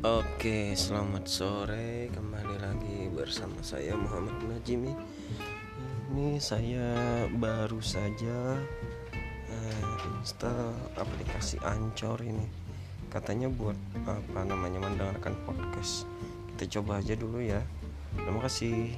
Oke, selamat sore. Kembali lagi bersama saya Muhammad Najimi. Ini saya baru saja uh, install aplikasi Anchor ini. Katanya buat apa namanya mendengarkan podcast. Kita coba aja dulu ya. Terima kasih.